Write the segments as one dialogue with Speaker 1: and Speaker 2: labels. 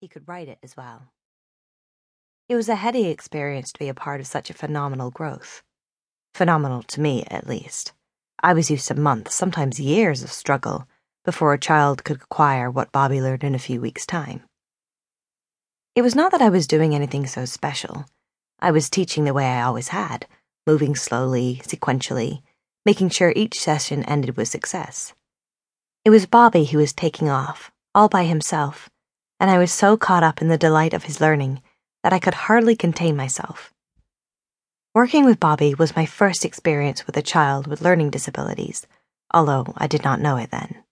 Speaker 1: He could write it as well. It was a heady experience to be a part of such a phenomenal growth. Phenomenal to me, at least. I was used to months, sometimes years of struggle before a child could acquire what Bobby learned in a few weeks' time. It was not that I was doing anything so special. I was teaching the way I always had, moving slowly, sequentially, making sure each session ended with success. It was Bobby who was taking off, all by himself, and I was so caught up in the delight of his learning that I could hardly contain myself. Working with Bobby was my first experience with a child with learning disabilities, although I did not know it then.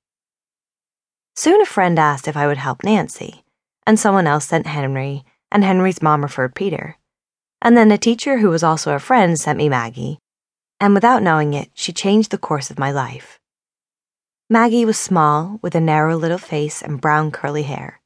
Speaker 1: Soon a friend asked if I would help Nancy and someone else sent Henry, and Henry's mom referred Peter. And then a teacher who was also a friend sent me Maggie, and without knowing it, she changed the course of my life. Maggie was small, with a narrow little face and brown curly hair.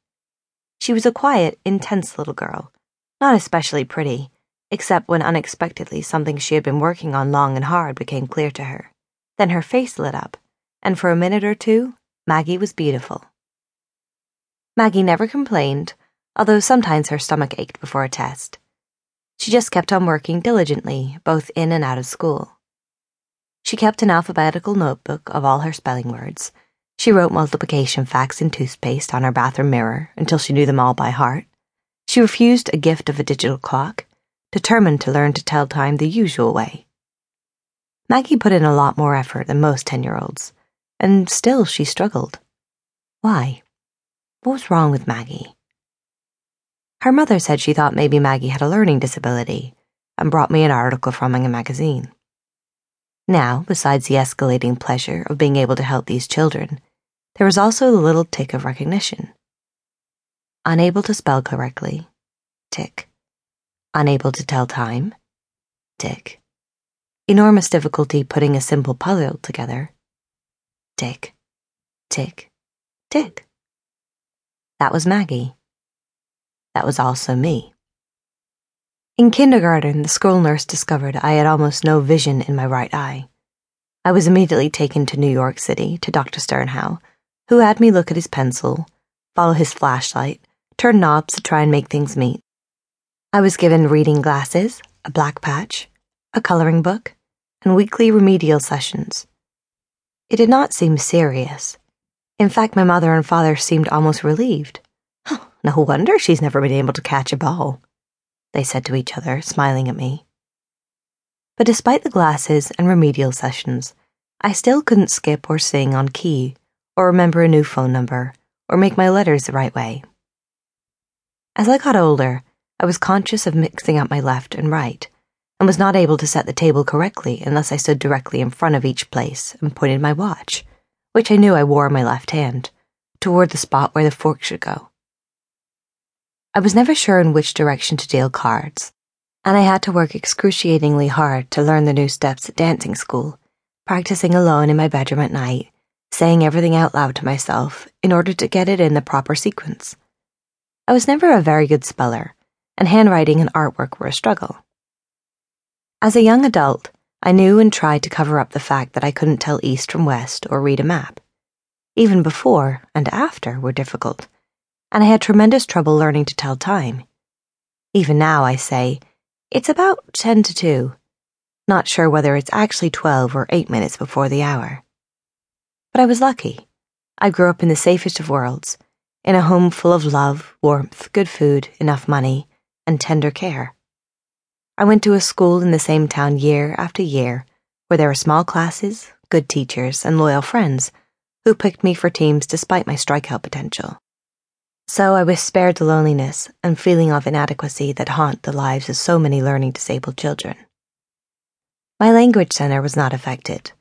Speaker 1: She was a quiet, intense little girl, not especially pretty, except when unexpectedly something she had been working on long and hard became clear to her. Then her face lit up, and for a minute or two, Maggie was beautiful. Maggie never complained, although sometimes her stomach ached before a test. She just kept on working diligently, both in and out of school. She kept an alphabetical notebook of all her spelling words. She wrote multiplication facts in toothpaste on her bathroom mirror until she knew them all by heart. She refused a gift of a digital clock, determined to learn to tell time the usual way. Maggie put in a lot more effort than most 10 year olds, and still she struggled. Why? What was wrong with Maggie? Her mother said she thought maybe Maggie had a learning disability and brought me an article from a magazine. Now, besides the escalating pleasure of being able to help these children, there was also the little tick of recognition. Unable to spell correctly, tick. Unable to tell time, tick. Enormous difficulty putting a simple puzzle together, tick, tick, tick. That was Maggie. That was also me. In kindergarten, the school nurse discovered I had almost no vision in my right eye. I was immediately taken to New York City to Dr. Sternhow, who had me look at his pencil, follow his flashlight, turn knobs to try and make things meet. I was given reading glasses, a black patch, a coloring book, and weekly remedial sessions. It did not seem serious. In fact, my mother and father seemed almost relieved. Oh, no wonder she's never been able to catch a ball, they said to each other, smiling at me. But despite the glasses and remedial sessions, I still couldn't skip or sing on key, or remember a new phone number, or make my letters the right way. As I got older, I was conscious of mixing up my left and right, and was not able to set the table correctly unless I stood directly in front of each place and pointed my watch which I knew I wore in my left hand, toward the spot where the fork should go. I was never sure in which direction to deal cards, and I had to work excruciatingly hard to learn the new steps at dancing school, practicing alone in my bedroom at night, saying everything out loud to myself in order to get it in the proper sequence. I was never a very good speller, and handwriting and artwork were a struggle. As a young adult, I knew and tried to cover up the fact that I couldn't tell east from west or read a map. Even before and after were difficult, and I had tremendous trouble learning to tell time. Even now, I say, it's about 10 to 2, not sure whether it's actually 12 or 8 minutes before the hour. But I was lucky. I grew up in the safest of worlds, in a home full of love, warmth, good food, enough money, and tender care. I went to a school in the same town year after year, where there were small classes, good teachers, and loyal friends who picked me for teams despite my strikeout potential. So I was spared the loneliness and feeling of inadequacy that haunt the lives of so many learning disabled children. My language center was not affected.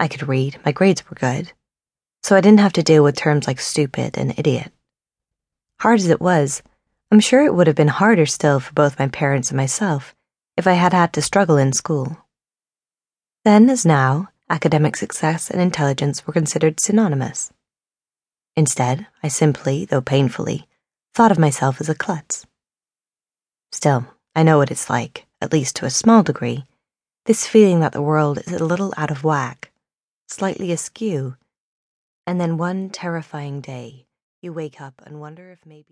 Speaker 1: I could read, my grades were good, so I didn't have to deal with terms like stupid and idiot. Hard as it was, I'm sure it would have been harder still for both my parents and myself if I had had to struggle in school. Then, as now, academic success and intelligence were considered synonymous. Instead, I simply, though painfully, thought of myself as a klutz. Still, I know what it's like, at least to a small degree, this feeling that the world is a little out of whack, slightly askew, and then one terrifying day you wake up and wonder if maybe.